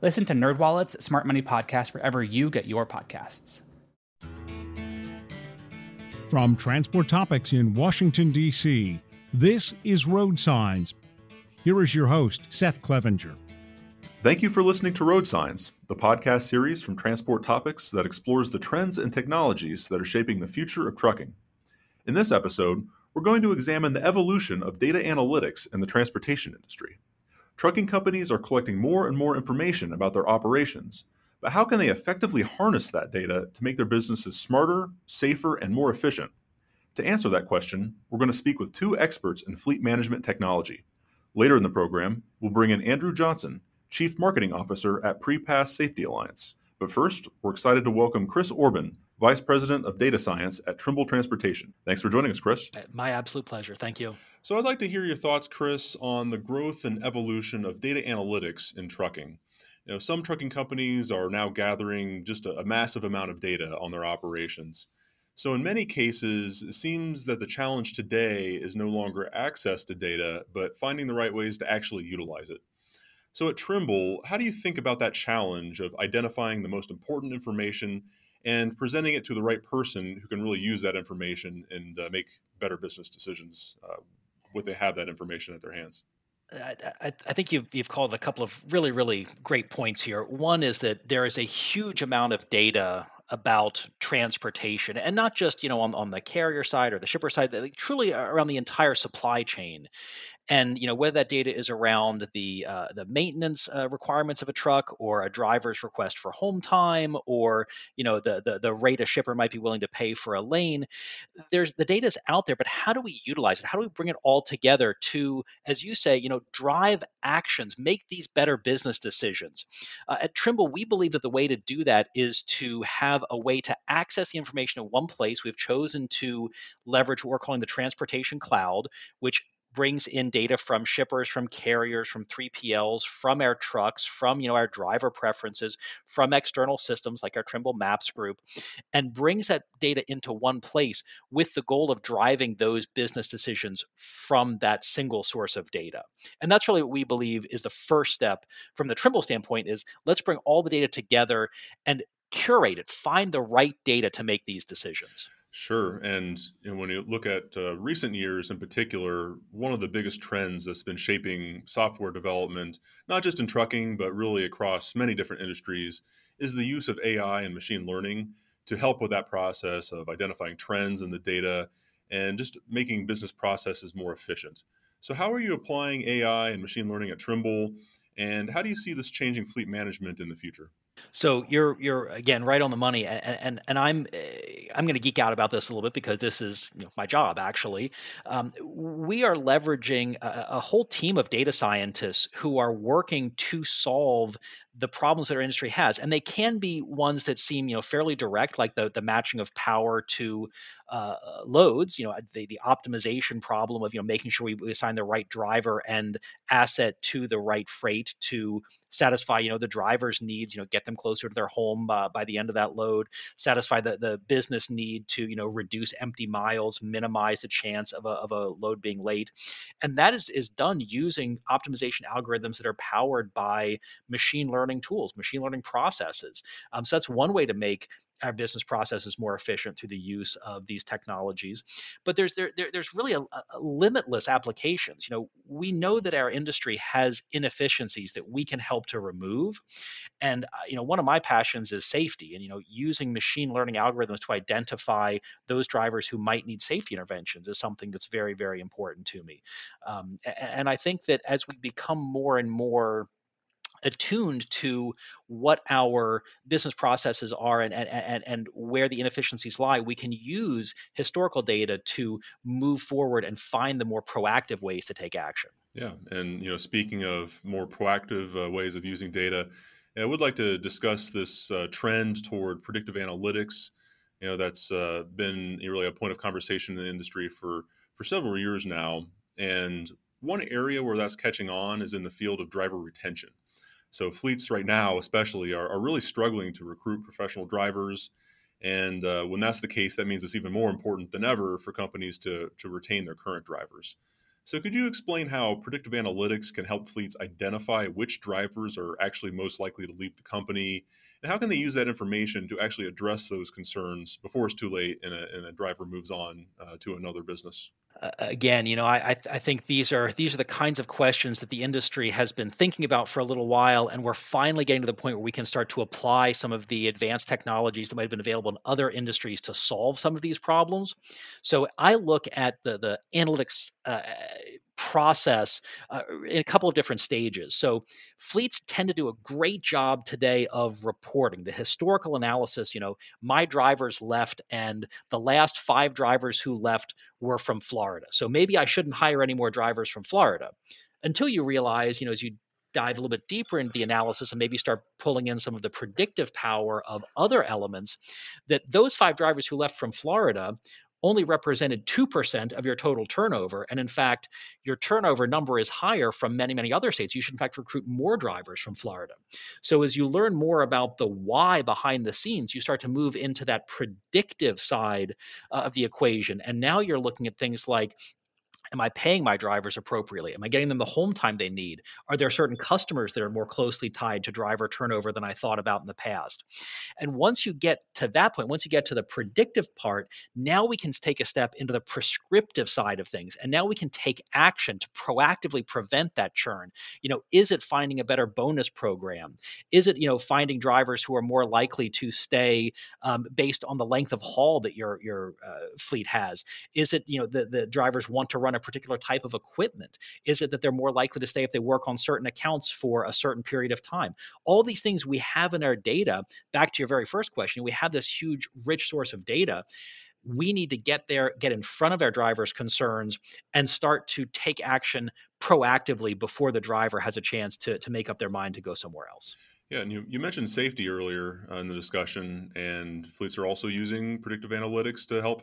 Listen to NerdWallet's Smart Money Podcast wherever you get your podcasts. From Transport Topics in Washington, D.C., this is Road Signs. Here is your host, Seth Clevenger. Thank you for listening to Road Signs, the podcast series from Transport Topics that explores the trends and technologies that are shaping the future of trucking. In this episode, we're going to examine the evolution of data analytics in the transportation industry. Trucking companies are collecting more and more information about their operations, but how can they effectively harness that data to make their businesses smarter, safer, and more efficient? To answer that question, we're going to speak with two experts in fleet management technology. Later in the program, we'll bring in Andrew Johnson, Chief Marketing Officer at Prepass Safety Alliance. But first, we're excited to welcome Chris Orban, Vice President of Data Science at Trimble Transportation. Thanks for joining us, Chris. Uh, my absolute pleasure. Thank you. So, I'd like to hear your thoughts, Chris, on the growth and evolution of data analytics in trucking. You know, some trucking companies are now gathering just a, a massive amount of data on their operations. So, in many cases, it seems that the challenge today is no longer access to data, but finding the right ways to actually utilize it. So, at Trimble, how do you think about that challenge of identifying the most important information and presenting it to the right person who can really use that information and uh, make better business decisions uh, when they have that information at their hands? I, I, think you've you've called a couple of really really great points here. One is that there is a huge amount of data about transportation, and not just you know on, on the carrier side or the shipper side, truly around the entire supply chain and you know whether that data is around the uh, the maintenance uh, requirements of a truck or a driver's request for home time or you know the, the the rate a shipper might be willing to pay for a lane there's the data is out there but how do we utilize it? How do we bring it all together to as you say you know drive actions make these better business decisions? Uh, at trimble we believe that the way to do that is to have a way to access the information in one place. We've chosen to leverage what we're calling the transportation cloud which brings in data from shippers, from carriers, from 3PLs, from our trucks, from you know our driver preferences, from external systems like our Trimble Maps group, and brings that data into one place with the goal of driving those business decisions from that single source of data. And that's really what we believe is the first step from the Trimble standpoint is let's bring all the data together and curate it, find the right data to make these decisions. Sure. And, and when you look at uh, recent years in particular, one of the biggest trends that's been shaping software development, not just in trucking, but really across many different industries, is the use of AI and machine learning to help with that process of identifying trends in the data and just making business processes more efficient. So, how are you applying AI and machine learning at Trimble? And how do you see this changing fleet management in the future? So you're you're again right on the money, and and, and I'm eh, I'm going to geek out about this a little bit because this is you know, my job actually. Um, we are leveraging a, a, whole team of data scientists who are working to solve the problems that our industry has, and they can be ones that seem you know fairly direct, like the the matching of power to uh, loads. You know, the the optimization problem of you know making sure we, we assign the right driver and asset to the right freight to satisfy you know the driver's needs. You know, get them closer to their home uh, by the end of that load. Satisfy the the business need to you know reduce empty miles, minimize the chance of a of a load being late, and that is is done using optimization algorithms that are powered by machine learning learning tools, machine learning processes. Um, so that's one way to make our business processes more efficient through the use of these technologies but there's there, there there's really a, a, limitless applications you know we know that our industry has inefficiencies that we can help to remove and uh, you know one of my passions is safety and you know using machine learning algorithms to identify those drivers who might need safety interventions is something that's very very important to me um, and, and i think that as we become more and more attuned to what our business processes are and, and, and, and where the inefficiencies lie, we can use historical data to move forward and find the more proactive ways to take action. Yeah, and you know, speaking of more proactive uh, ways of using data, I would like to discuss this uh, trend toward predictive analytics. You know, that's uh, been really a point of conversation in the industry for for several years now. And one area where that's catching on is in the field of driver retention. So fleets right now, especially, are, are really struggling to recruit professional drivers. And uh, when that's the case, that means it's even more important than ever for companies to, to retain their current drivers. So, could you explain how predictive analytics can help fleets identify which drivers are actually most likely to leave the company? And how can they use that information to actually address those concerns before it's too late and a, and a driver moves on uh, to another business? Uh, again, you know, I, I think these are these are the kinds of questions that the industry has been thinking about for a little while, and we're finally getting to the point where we can start to apply some of the advanced technologies that might have been available in other industries to solve some of these problems. So I look at the the analytics uh, process uh, in a couple of different stages. So fleets tend to do a great job today of reporting the historical analysis. You know, my drivers left, and the last five drivers who left were from Florida. So maybe I shouldn't hire any more drivers from Florida until you realize, you know, as you dive a little bit deeper into the analysis and maybe start pulling in some of the predictive power of other elements that those five drivers who left from Florida only represented 2% of your total turnover. And in fact, your turnover number is higher from many, many other states. You should, in fact, recruit more drivers from Florida. So as you learn more about the why behind the scenes, you start to move into that predictive side uh, of the equation. And now you're looking at things like Am I paying my drivers appropriately? Am I getting them the home time they need? Are there certain customers that are more closely tied to driver turnover than I thought about in the past? And once you get to that point, once you get to the predictive part, now we can take a step into the prescriptive side of things. And now we can take action to proactively prevent that churn. You know, is it finding a better bonus program? Is it, you know, finding drivers who are more likely to stay um, based on the length of haul that your your uh, fleet has? Is it, you know, the, the drivers want to run a particular type of equipment? Is it that they're more likely to stay if they work on certain accounts for a certain period of time? All these things we have in our data. Back to your very first question, we have this huge, rich source of data we need to get there, get in front of our driver's concerns, and start to take action proactively before the driver has a chance to, to make up their mind to go somewhere else. Yeah, and you, you mentioned safety earlier uh, in the discussion, and fleets are also using predictive analytics to help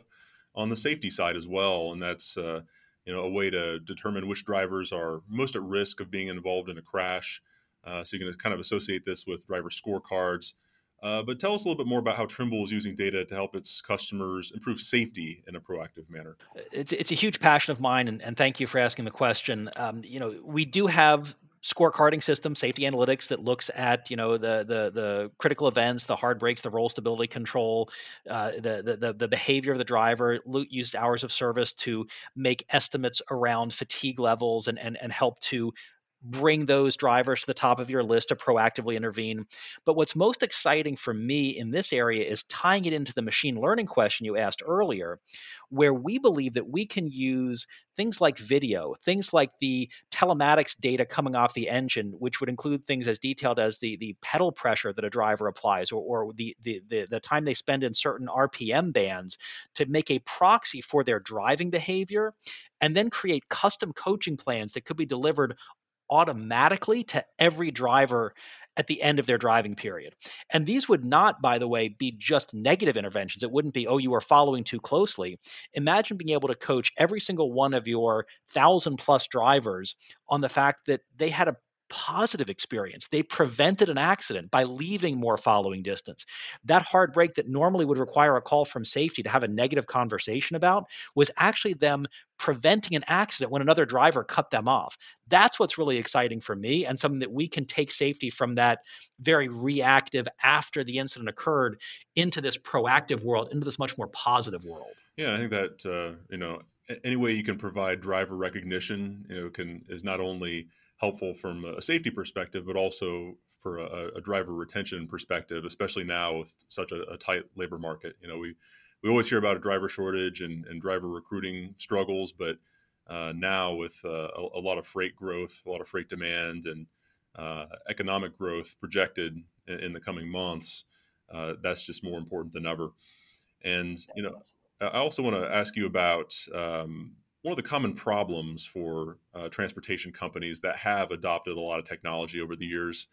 on the safety side as well. And that's uh, you know a way to determine which drivers are most at risk of being involved in a crash. Uh, so you can kind of associate this with driver scorecards. Uh, but tell us a little bit more about how Trimble is using data to help its customers improve safety in a proactive manner. It's, it's a huge passion of mine, and, and thank you for asking the question. Um, you know, we do have scorecarding system, safety analytics that looks at you know the the the critical events, the hard brakes, the roll stability control, uh, the, the the behavior of the driver, used hours of service to make estimates around fatigue levels and and and help to bring those drivers to the top of your list to proactively intervene. But what's most exciting for me in this area is tying it into the machine learning question you asked earlier, where we believe that we can use things like video, things like the telematics data coming off the engine, which would include things as detailed as the, the pedal pressure that a driver applies or, or the, the, the, the time they spend in certain RPM bands to make a proxy for their driving behavior and then create custom coaching plans that could be delivered automatically to every driver at the end of their driving period. And these would not, by the way, be just negative interventions. It wouldn't be, oh, you are following too closely. Imagine being able to coach every single one of your thousand plus drivers on the fact that they had a positive experience. They prevented an accident by leaving more following distance. That hard that normally would require a call from safety to have a negative conversation about was actually them preventing an accident when another driver cut them off. That's what's really exciting for me and something that we can take safety from that very reactive after the incident occurred into this proactive world, into this much more positive world. Yeah, I think that uh, you know any way you can provide driver recognition, you know, can is not only helpful from a safety perspective, but also for a, a driver retention perspective, especially now with such a, a, tight labor market. You know, we we always hear about a driver shortage and, and driver recruiting struggles, but uh, now with uh, a, a, lot of freight growth, a lot of freight demand, and uh, economic growth projected in, in the coming months, uh, that's just more important than ever. And you know, I also want to ask you about um, one of the common problems for uh, transportation companies that have adopted a lot of technology over the years,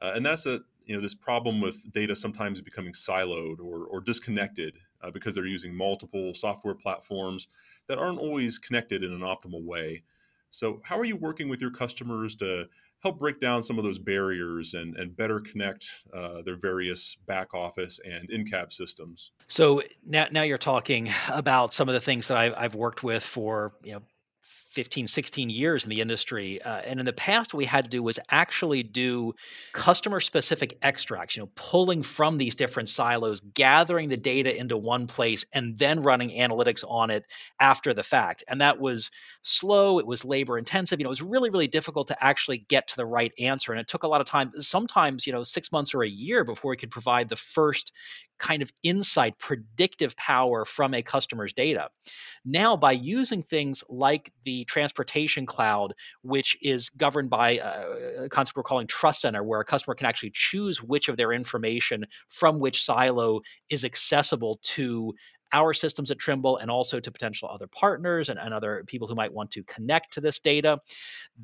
uh, and that's that you know this problem with data sometimes becoming siloed or, or disconnected uh, because they're using multiple software platforms that aren't always connected in an optimal way. So, how are you working with your customers to help break down some of those barriers and, and better connect uh, their various back office and in-cab systems. So now, now you're talking about some of the things that I've, I've worked with for you know 15 16 years in the industry uh, and in the past what we had to do was actually do customer specific extracts you know pulling from these different silos gathering the data into one place and then running analytics on it after the fact. And that was slow it was labor intensive you know it was really really difficult to actually get to the right answer and it took a lot of time sometimes you know 6 months or a year before we could provide the first kind of insight, predictive power from a customer's data. Now, by using things like the transportation cloud, which is governed by a concept we're calling Trust Center, where a customer can actually choose which of their information from which silo is accessible to our systems at Trimble and also to potential other partners and, and, other people who might want to connect to this data.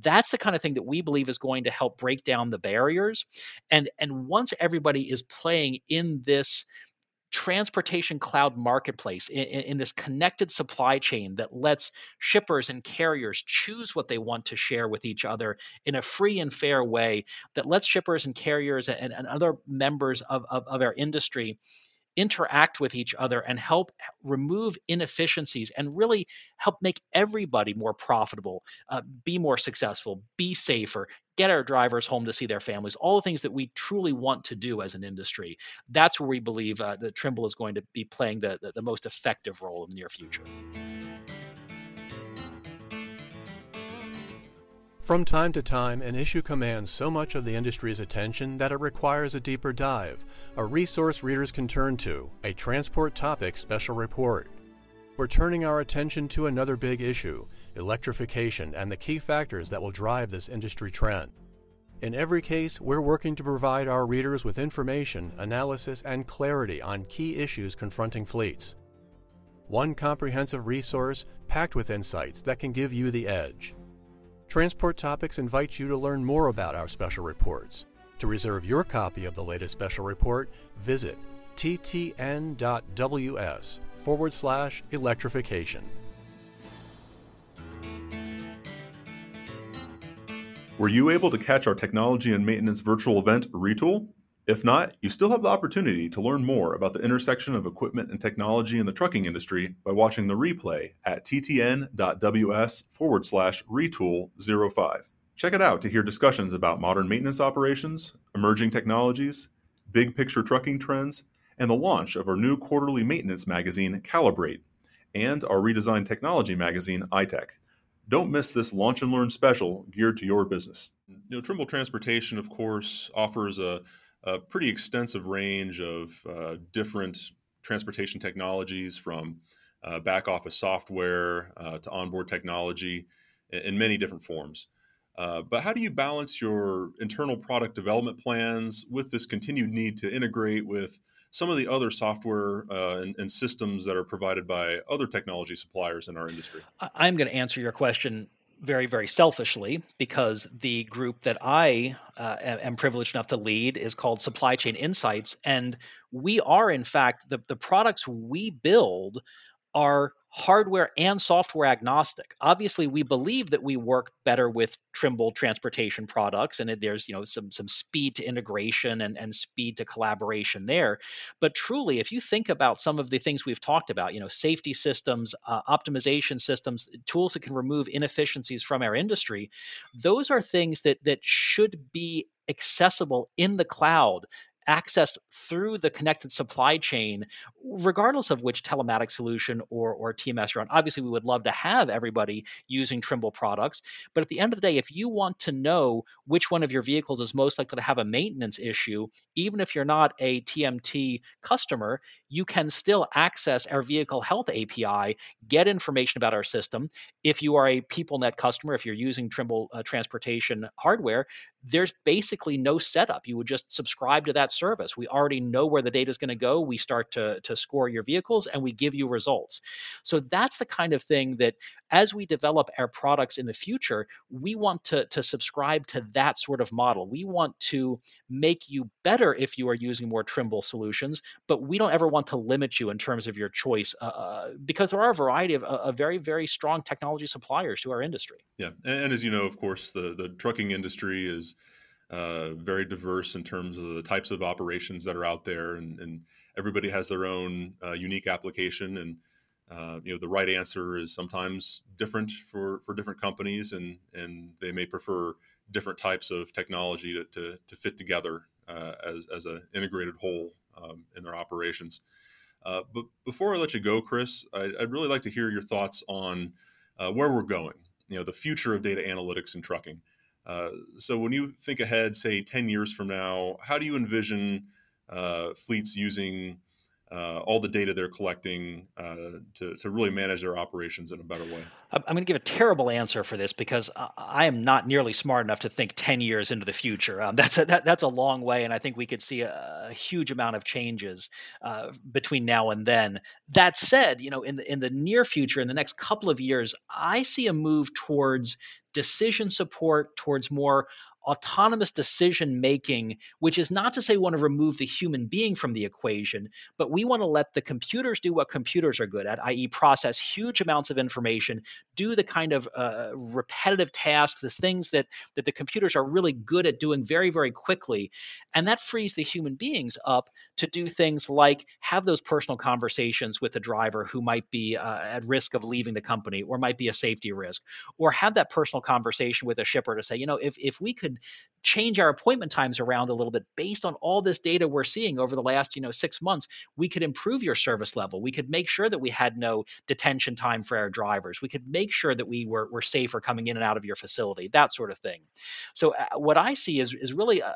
That's the kind of thing that we believe is going to help break down the barriers. And, and once everybody is playing in this transportation cloud marketplace in, in, this connected supply chain that lets shippers and carriers choose what they want to share with each other in a free and fair way that lets shippers and carriers and, and other members of, of, of our industry interact with each other and help remove inefficiencies and really help make everybody more profitable, uh, be more successful, be safer, get our drivers home to see their families, all the things that we truly want to do as an industry. That's where we believe uh, that Trimble is going to be playing the, the, the most effective role in the near future. From time to time, an issue commands so much of the industry's attention that it requires a deeper dive, a resource readers can turn to, a transport topic special report. We're turning our attention to another big issue electrification and the key factors that will drive this industry trend. In every case, we're working to provide our readers with information, analysis, and clarity on key issues confronting fleets. One comprehensive resource packed with insights that can give you the edge. Transport Topics invites you to learn more about our special reports. To reserve your copy of the latest special report, visit ttn.ws forward slash electrification. Were you able to catch our technology and maintenance virtual event, Retool? If not, you still have the opportunity to learn more about the intersection of equipment and technology in the trucking industry by watching the replay at ttn.ws forward slash retool 05. Check it out to hear discussions about modern maintenance operations, emerging technologies, big picture trucking trends, and the launch of our new quarterly maintenance magazine, Calibrate, and our redesigned technology magazine, iTech. Don't miss this launch and learn special geared to your business. You know, Trimble Transportation, of course, offers a a pretty extensive range of uh, different transportation technologies from uh, back office software uh, to onboard technology in, in, many different forms. Uh, but how do you balance your internal product development plans with this continued need to integrate with some of the other software uh, and, and, systems that are provided by other technology suppliers in our industry? I'm going to answer your question very, very selfishly because the group that I uh, am privileged enough to lead is called Supply Chain Insights. And we are, in fact, the, the products we build are hardware and software agnostic. Obviously, we believe that we work better with Trimble transportation products, and there's you know some some speed to integration and, and speed to collaboration there. But truly, if you think about some of the things we've talked about, you know, safety systems, uh, optimization systems, tools that can remove inefficiencies from our industry, those are things that that should be accessible in the cloud accessed through the connected supply chain, regardless of which telematic solution or, or TMS you're on. Obviously, we would love to have everybody using Trimble products, but at the end of the day, if you want to know which one of your vehicles is most likely to have a maintenance issue, even if you're not a TMT customer, you can still access our vehicle health API, get information about our system. If you are a PeopleNet customer, if you're using Trimble uh, transportation hardware, there's basically no setup. You would just subscribe to that service. We already know where the data is going to go. We start to, to score your vehicles and we give you results. So that's the kind of thing that as we develop our products in the future, we want to, to subscribe to that sort of model. We want to make you better if you are using more Trimble solutions, but we don't ever want to limit you in terms of your choice uh, uh because there are a variety of, uh, very, very strong technology suppliers to our industry. Yeah. And, and as you know, of course, the, the trucking industry is uh, very diverse in terms of the types of operations that are out there, and, and everybody has their own uh, unique application. And uh, you know, the right answer is sometimes different for, for different companies, and and they may prefer different types of technology to, to, to fit together uh, as as an integrated whole um, in their operations. Uh, but before I let you go, Chris, I, would really like to hear your thoughts on uh, where we're going. You know, the future of data analytics and trucking. Uh, so when you think ahead, say 10 years from now, how do you envision fleets using uh, all the data they're collecting uh, to, to really manage their operations in a better way? I'm going to give a terrible answer for this because I am not nearly smart enough to think 10 years into the future. Um, that's a, that, that's a long way, and I think we could see a, a huge amount of changes uh, between now and then. That said, you know, in the in the near future, in the next couple of years, I see a move towards decision support, towards more autonomous decision making, which is not to say we want to remove the human being from the equation, but we want to let the computers do what computers are good at, i.e., process huge amounts of information, do the kind of uh, repetitive tasks, the things that that the computers are really good at doing very, very quickly, and that frees the human beings up to do things like have those personal conversations with the driver who might be uh, at risk of leaving the company or might be a safety risk, or have that personal conversation with a shipper to say, you know, if if we could change our appointment times around a little bit based on all this data we're seeing over the last you know six months we could improve your service level. We could make sure that we had no detention time for our drivers. We could make sure that we were, were safer coming in and out of your facility that sort of thing. So uh, what i see is, is really a,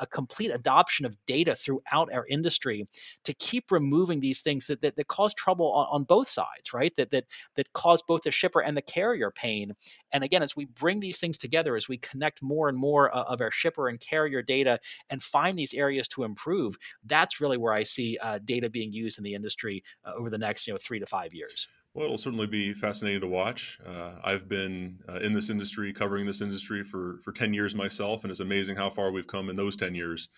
a, complete adoption of data throughout our industry to keep removing these things that, that, that cause trouble on, on both sides right? That, that that cause both the shipper and the carrier pain. And again as we bring these things together as we connect more and more of our shipper and carrier data and find these areas to improve, that's really where I see uh, data being used in the industry uh, over the next you know three to five years. Well, it'll certainly be fascinating to watch. Uh, I've been uh, in this industry, covering this industry for for ten years myself, and it's amazing how far we've come in those ten years.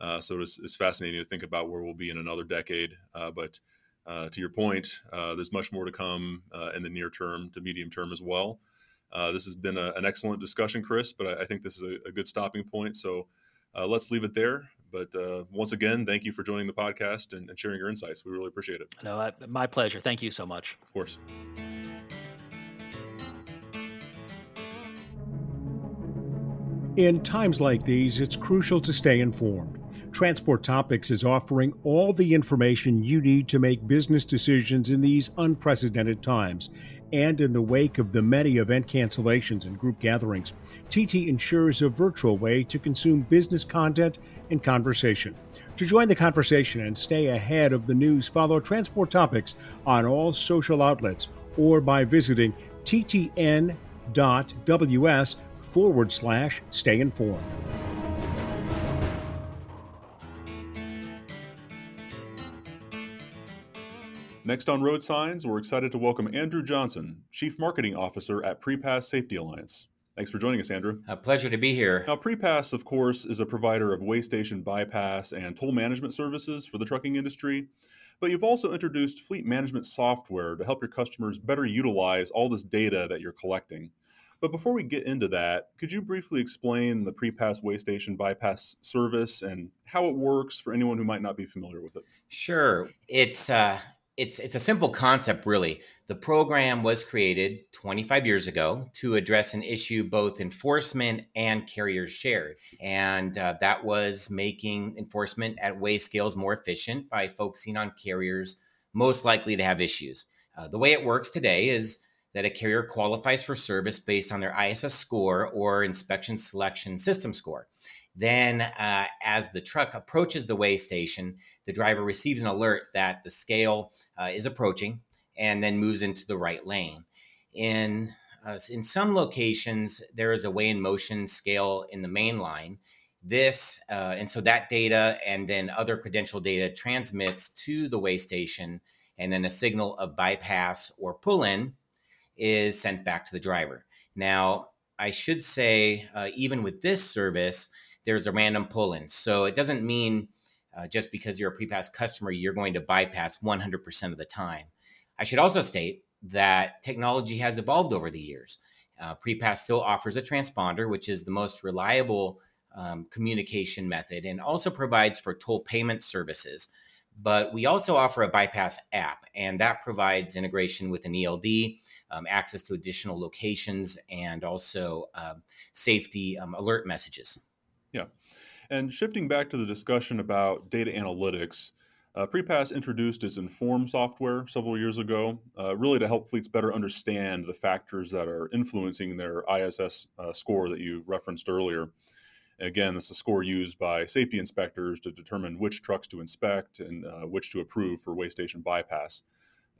Uh, so it's, it's, fascinating to think about where we'll be in another decade. Uh, but uh, to your point, uh, there's much more to come in the near term to medium term as well. Uh, this has been a, an excellent discussion, Chris, but I, I think this is a, a, good stopping point. So uh, let's leave it there. But uh, once again, thank you for joining the podcast and, and sharing your insights. We really appreciate it. No, I, my pleasure. Thank you so much. Of course. In times like these, it's crucial to stay informed. Transport Topics is offering all the information you need to make business decisions in these unprecedented times. And in the wake of the many event cancellations and group gatherings, TT ensures a virtual way to consume business content and conversation. To join the conversation and stay ahead of the news, follow Transport Topics on all social outlets or by visiting ttn.ws forward slash stay informed. Next on Road Signs, we're excited to welcome Andrew Johnson, Chief Marketing Officer at Prepass Safety Alliance. Thanks for joining us, Andrew. A pleasure to be here. Now, Prepass, of course, is a provider of waystation bypass and toll management services for the trucking industry. But you've also introduced fleet management software to help your customers better utilize all this data that you're collecting. But before we get into that, could you briefly explain the Prepass Waystation Bypass service and how it works for anyone who might not be familiar with it? Sure. It's uh, it's it's a simple concept really. The program was created 25 years ago to address an issue both enforcement and carriers shared and uh, that was making enforcement at weigh scales more efficient by focusing on carriers most likely to have issues. Uh, the way it works today is that a carrier qualifies for service based on their iss score or inspection selection system score then, uh, as the truck approaches the weigh station, the driver receives an alert that the scale uh, is approaching and then moves into the right lane. In uh, in some locations, there is a weigh in motion scale in the main line. This uh, and so that data and then other credential data transmits to the weigh station, and then a signal of bypass or pull in is sent back to the driver. Now, I should say, uh, even with this service, there's a random pull in. So it doesn't mean uh, just because you're a prepass customer, you're going to bypass 100% of the time. I should also state that technology has evolved over the years. Uh, prepass still offers a transponder, which is the most reliable um, communication method and also provides for toll payment services. But we also offer a bypass app, and that provides integration with an ELD, um, access to additional locations, and also uh, safety um, alert messages. Yeah. And shifting back to the discussion about data analytics, uh, Prepass introduced its Inform software several years ago, uh, really to help fleets better understand the factors that are influencing their ISS uh, score that you referenced earlier. Again, this is a score used by safety inspectors to determine which trucks to inspect and uh, which to approve for weigh station bypass.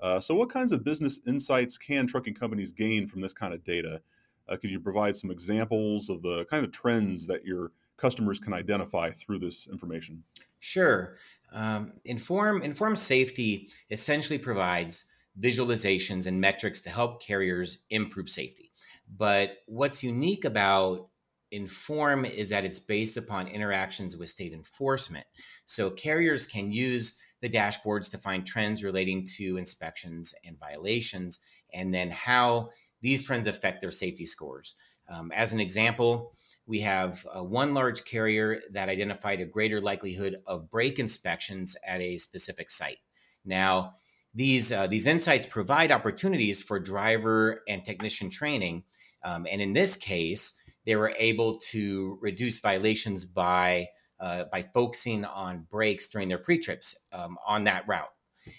Uh, so, what kinds of business insights can trucking companies gain from this kind of data? Uh, could you provide some examples of the kind of trends that your customers can identify through this information? Sure. Um, Inform Inform Safety essentially provides visualizations and metrics to help carriers improve safety. But what's unique about Inform is that it's based upon interactions with state enforcement. So carriers can use the dashboards to find trends relating to inspections and violations, and then how these trends affect their safety scores. Um, as an example, we have uh, one large carrier that identified a greater likelihood of brake inspections at a specific site. Now, these uh, these insights provide opportunities for driver and technician training, um, and in this case, they were able to reduce violations by uh, by focusing on brakes during their pre-trips um, on that route.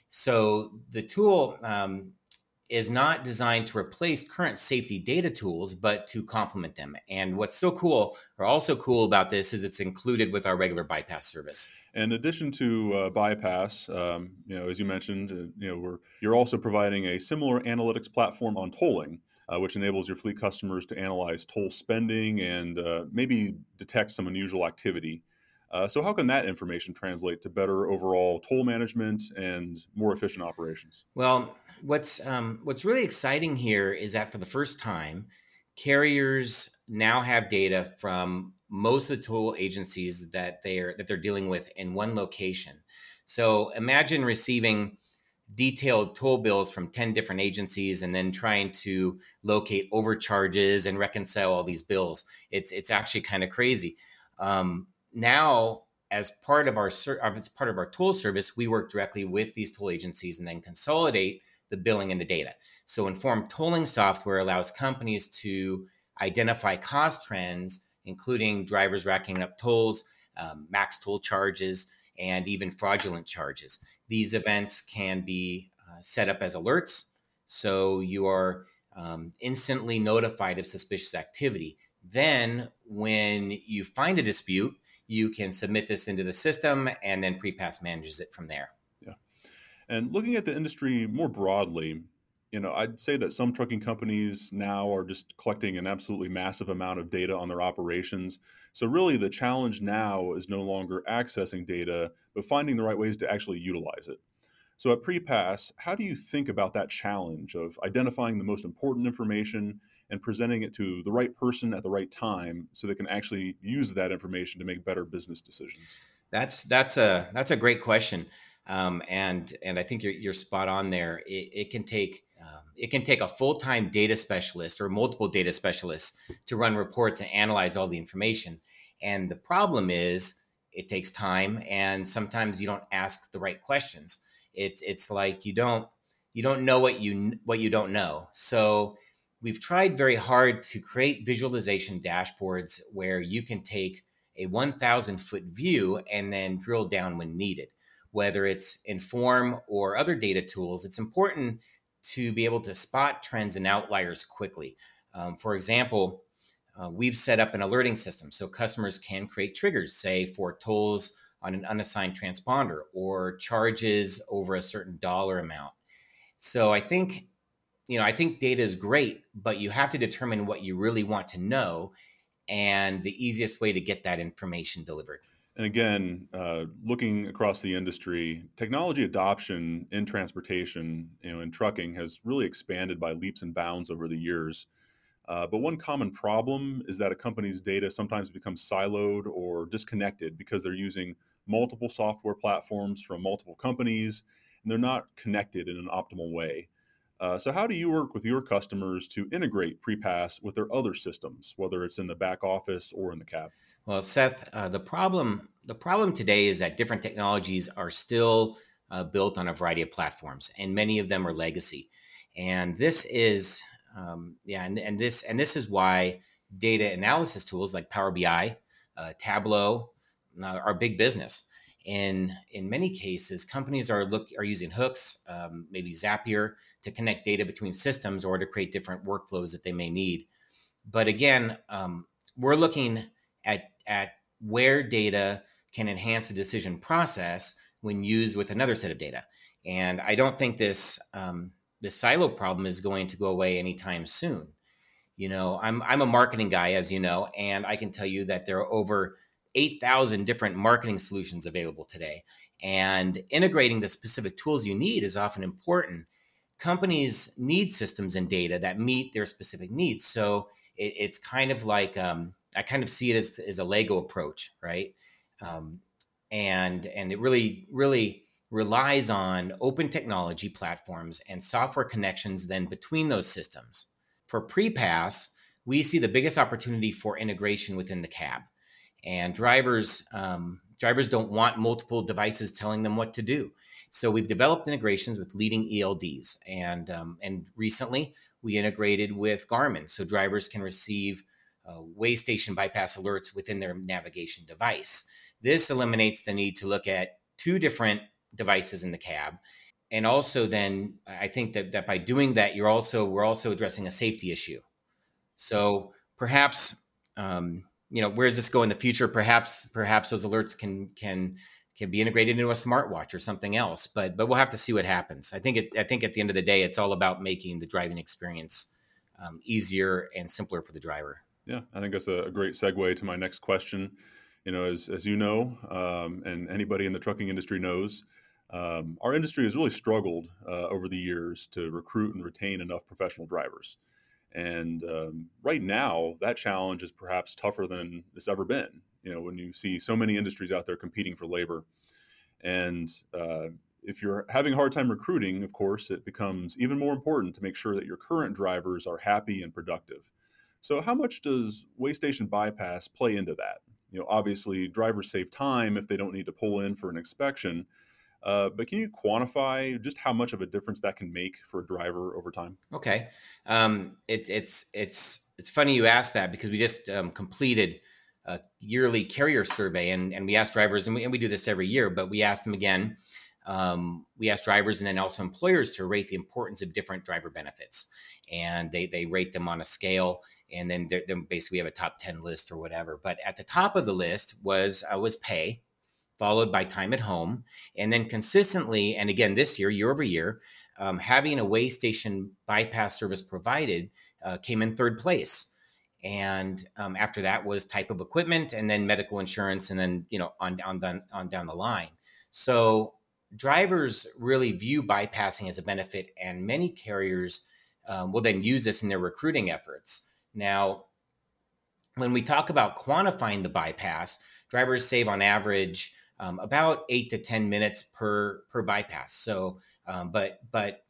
So the tool um, is not designed to replace current safety data tools, but to complement them. And what's so cool, or also cool about this, is it's included with our regular bypass service. In addition to uh, bypass, um, you know, as you mentioned, uh, you know, we're you're also providing a similar analytics platform on tolling uh, which enables your fleet customers to analyze toll spending and uh, maybe detect some unusual activity. Uh, so, how can that information translate to better overall toll management and more efficient operations? Well, what's um, what's really exciting here is that for the first time, carriers now have data from most of the toll agencies that they're that they're dealing with in one location. So, imagine receiving detailed toll bills from 10 different agencies and then trying to locate overcharges and reconcile all these bills it's it's actually kind of crazy um, now as part of our as part of our toll service we work directly with these toll agencies and then consolidate the billing and the data so informed tolling software allows companies to identify cost trends including drivers racking up tolls um, max toll charges and even fraudulent charges. These events can be uh, set up as alerts, so you are um, instantly notified of suspicious activity. Then, when you find a dispute, you can submit this into the system, and then Prepass manages it from there. Yeah. And looking at the industry more broadly, you know, I'd say that some trucking companies now are just collecting an absolutely massive amount of data on their operations. So, really, the challenge now is no longer accessing data, but finding the right ways to actually utilize it. So, at Prepass, how do you think about that challenge of identifying the most important information and presenting it to the right person at the right time so they can actually use that information to make better business decisions? That's that's a that's a great question, um, and and I think you're you're spot on there. It, it can take um, it can take a full-time data specialist or multiple data specialists to run reports and analyze all the information and the problem is it takes time and sometimes you don't ask the right questions it's it's like you don't you don't know what you what you don't know so we've tried very hard to create visualization dashboards where you can take a 1000 foot view and then drill down when needed whether it's inform or other data tools it's important to be able to spot trends and outliers quickly. Um, for example, uh, we've set up an alerting system so customers can create triggers, say for tolls on an unassigned transponder or charges over a certain dollar amount. So I think, you know, I think data is great, but you have to determine what you really want to know and the easiest way to get that information delivered. And again, uh, looking across the industry, technology adoption in transportation, you know, in trucking has really expanded by leaps and bounds over the years. Uh, but one common problem is that a company's data sometimes becomes siloed or disconnected because they're using multiple software platforms from multiple companies and they're not connected in an optimal way. Uh, so, how do you work with your customers to integrate PrePass with their other systems, whether it's in the back office or in the cab? Well, Seth, uh, the problem the problem today is that different technologies are still uh, built on a variety of platforms, and many of them are legacy. And this is, um, yeah, and, and this and this is why data analysis tools like Power BI, uh, Tableau, uh, are big business. In in many cases companies are look are using hooks um, maybe zapier to connect data between systems or to create different workflows that they may need. But again um, we're looking at at where data can enhance the decision process when used with another set of data. And i don't think this um, this silo problem is going to go away anytime soon. You know i'm i'm a marketing guy as you know and i can tell you that there are over 8,000 different marketing solutions available today. And integrating the specific tools you need is often important. Companies need systems and data that meet their specific needs. So it, it's kind of like um, I kind of see it as, as a Lego approach, right? Um, and and it really really relies on open technology platforms and software connections then between those systems. For PrePass, we see the biggest opportunity for integration within the cab and drivers um, drivers don't want multiple devices telling them what to do. So we've developed integrations with leading ELDs, and um, and recently we integrated with Garmin, so drivers can receive uh, weigh station bypass alerts within their navigation device. This eliminates the need to look at two different devices in the cab, and also then I think that that by doing that, you're also we're also addressing a safety issue. So perhaps. Um, you know where does this go in the future? Perhaps perhaps those alerts can can can be integrated into a smartwatch or something else but but we'll have to see what happens. I think it, i think at the end of the day it's all about making the driving experience um, easier and simpler for the driver. Yeah i think that's a, great segue to my next question. You know as, as you know um, and anybody in the trucking industry knows um, our industry has really struggled uh, over the years to recruit and retain enough professional drivers and um, right now, that challenge is perhaps tougher than it's ever been. You know, when you see so many industries out there competing for labor, and uh, if you're having a hard time recruiting, of course, it becomes even more important to make sure that your current drivers are happy and productive. So, how much does Waystation Bypass play into that? You know, obviously, drivers save time if they don't need to pull in for an inspection, uh, but can you quantify just how much of a difference that can make for a driver over time? Okay, um, it, it's it's it's funny you asked that because we just um, completed a yearly carrier survey and, and we asked drivers and we, and we do this every year, but we asked them again. Um, we asked drivers and then also employers to rate the importance of different driver benefits, and they they rate them on a scale, and then then basically we have a top ten list or whatever. But at the top of the list was uh, was pay, followed by time at home, and then consistently, and again this year, year over year, um, having a weigh station bypass service provided uh, came in third place. And um, after that was type of equipment, and then medical insurance, and then you know on on down on down the line. So drivers really view bypassing as a benefit, and many carriers um, will then use this in their recruiting efforts. Now, when we talk about quantifying the bypass, drivers save on average um, about eight to ten minutes per per bypass. So, um, but but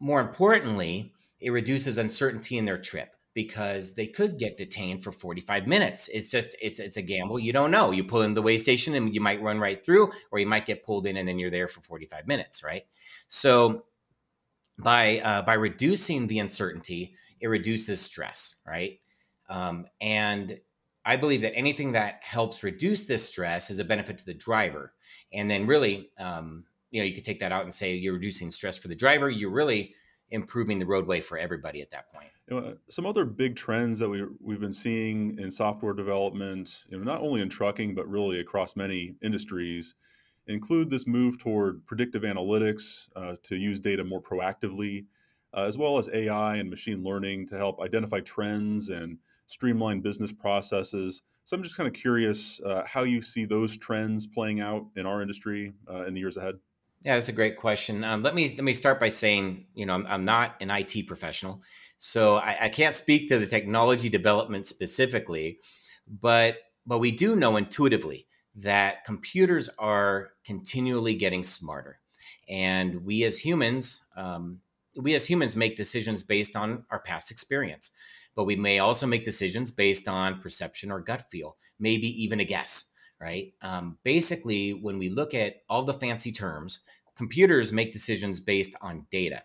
more importantly, it reduces uncertainty in their trip because they could get detained for 45 minutes. It's just it's it's a gamble. You don't know. You pull in the weigh station and you might run right through, or you might get pulled in and then you're there for 45 minutes, right? So by uh, by reducing the uncertainty, it reduces stress, right? Um, and I believe that anything that helps reduce this stress is a benefit to the driver. And then, really, um, you know, you could take that out and say you're reducing stress for the driver. You're really improving the roadway for everybody at that point. You know, some other big trends that we we've been seeing in software development, you know, not only in trucking but really across many industries, include this move toward predictive analytics uh, to use data more proactively, uh, as well as AI and machine learning to help identify trends and streamline business processes. So I'm just kind of curious uh, how you see those trends playing out in our industry uh, in the years ahead. Yeah, that's a great question. Um, let me let me start by saying, you know, I'm, I'm not an IT professional, so I, I, can't speak to the technology development specifically, but but we do know intuitively that computers are continually getting smarter, and we as humans, um, we as humans make decisions based on our past experience, but we may also make decisions based on perception or gut feel, maybe even a guess right? Um, basically, when we look at all the fancy terms, computers make decisions based on data.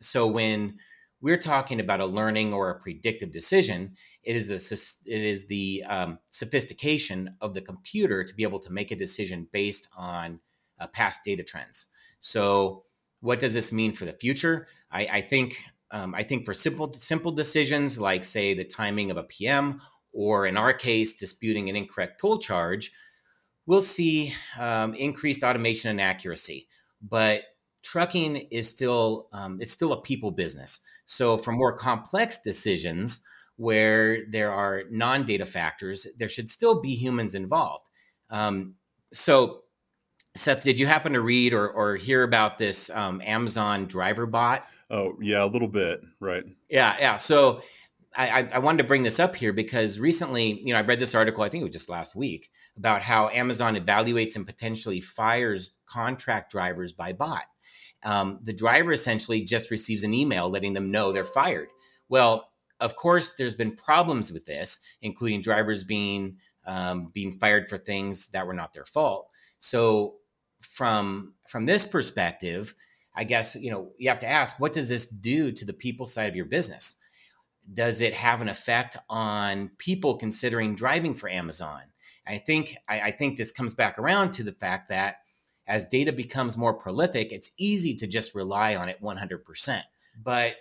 So when we're talking about a learning or a predictive decision, it is the it is the um, sophistication of the computer to be able to make a decision based on uh, past data trends. So, what does this mean for the future? I, I think um, I think for simple simple decisions like say the timing of a PM or in our case, disputing an incorrect toll charge, we'll see um, increased automation and accuracy. But trucking is still um, it's still a people business. So for more complex decisions where there are non-data factors, there should still be humans involved. Um, so Seth, did you happen to read or, or hear about this um, Amazon driver bot? Oh yeah, a little bit, right? Yeah, yeah. So I, I, wanted to bring this up here because recently, you know, I read this article, I think it was just last week, about how Amazon evaluates and potentially fires contract drivers by bot. Um, the driver essentially just receives an email letting them know they're fired. Well, of course, there's been problems with this, including drivers being um, being fired for things that were not their fault. So, from from this perspective, I guess you know you have to ask, what does this do to the people side of your business? does it have an effect on people considering driving for Amazon? I think I, I, think this comes back around to the fact that as data becomes more prolific, it's easy to just rely on it 100%. But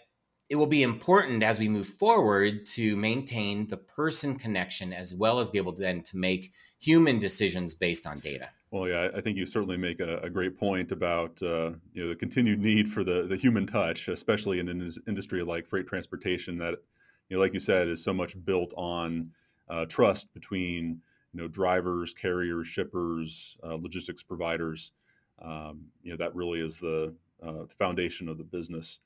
it will be important as we move forward to maintain the person connection as well as be able to then to make human decisions based on data. Well, yeah, I think you certainly make a, a great point about uh, you know the continued need for the the human touch, especially in an industry like freight transportation that you know, like you said, is so much built on uh, trust between you know drivers, carriers, shippers, uh, logistics providers. Um, you know that really is the uh, foundation of the business.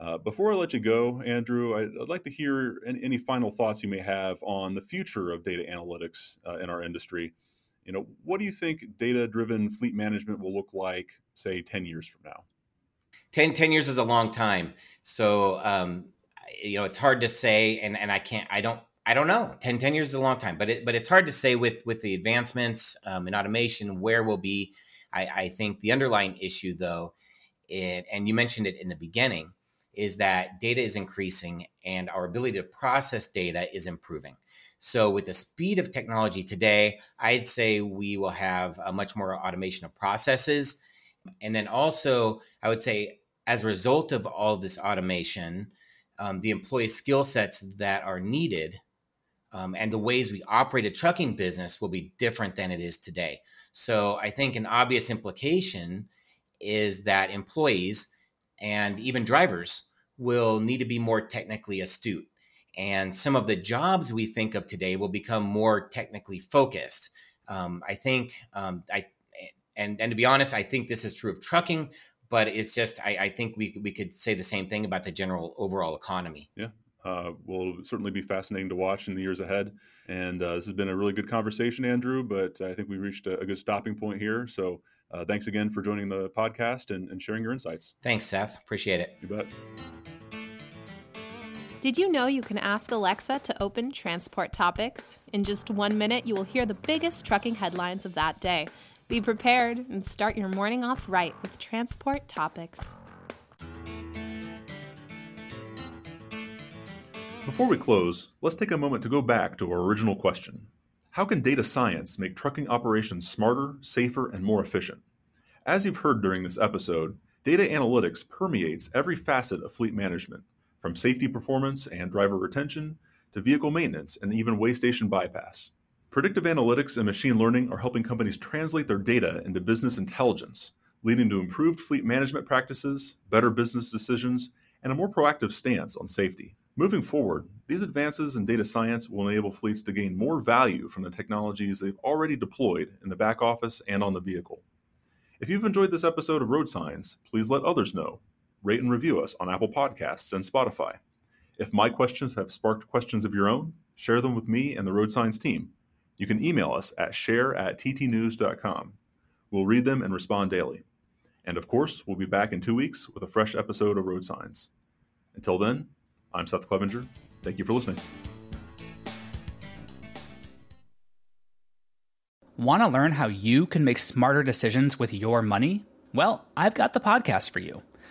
Uh, before I let you go, Andrew, I'd, I'd like to hear any, any, final thoughts you may have on the future of data analytics uh, in our industry. You know, what do you think data-driven fleet management will look like, say, ten years from now? 10, 10 years is a long time. So um, you know, it's hard to say, and and I can't, I don't, I don't know. 10, 10 years is a long time, but it, but it's hard to say with with the advancements um, in automation where we'll be. I, I think the underlying issue, though, it, and you mentioned it in the beginning, is that data is increasing and our ability to process data is improving. So, with the speed of technology today, I'd say we will have a much more automation of processes. And then also, I would say, as a result of all this automation, um, the employee skill sets that are needed um, and the ways we operate a trucking business will be different than it is today. So I think an obvious implication is that employees and even drivers will need to be more technically astute. And some of the jobs we think of today will become more technically focused. Um, I think, um, I, and, and to be honest, I think this is true of trucking, but it's just I, I, think we we could say the same thing about the general overall economy. Yeah. Uh, will certainly be fascinating to watch in the years ahead. And uh, this has been a really good conversation, Andrew. But I think we reached a, a good stopping point here. So uh, thanks again for joining the podcast and, and sharing your insights. Thanks, Seth. Appreciate it. You bet. Did you know you can ask Alexa to open transport topics? In just one minute, you will hear the biggest trucking headlines of that day be prepared and start your morning off right with transport topics. Before we close, let's take a moment to go back to our original question How can data science make trucking operations smarter, safer, and more efficient? As you've heard during this episode, data analytics permeates every facet of fleet management, from safety performance and driver retention to vehicle maintenance and even weigh station bypass. Predictive analytics and machine learning are helping companies translate their data into business intelligence, leading to improved fleet management practices, better business decisions, and a more proactive stance on safety. Moving forward, these advances in data science will enable fleets to gain more value from the technologies they've already deployed in the back office and on the vehicle. If you've enjoyed this episode of Road Signs, please let others know. Rate and review us on Apple Podcasts and Spotify. If my questions have sparked questions of your own, share them with me and the Road Signs team. You can email us at share at ttnews.com. We'll read them and respond daily. And of course, we'll be back in two weeks with a fresh episode of Road Signs. Until then, I'm Seth Clevenger. Thank you for listening. Want to learn how you can make smarter decisions with your money? Well, I've got the podcast for you.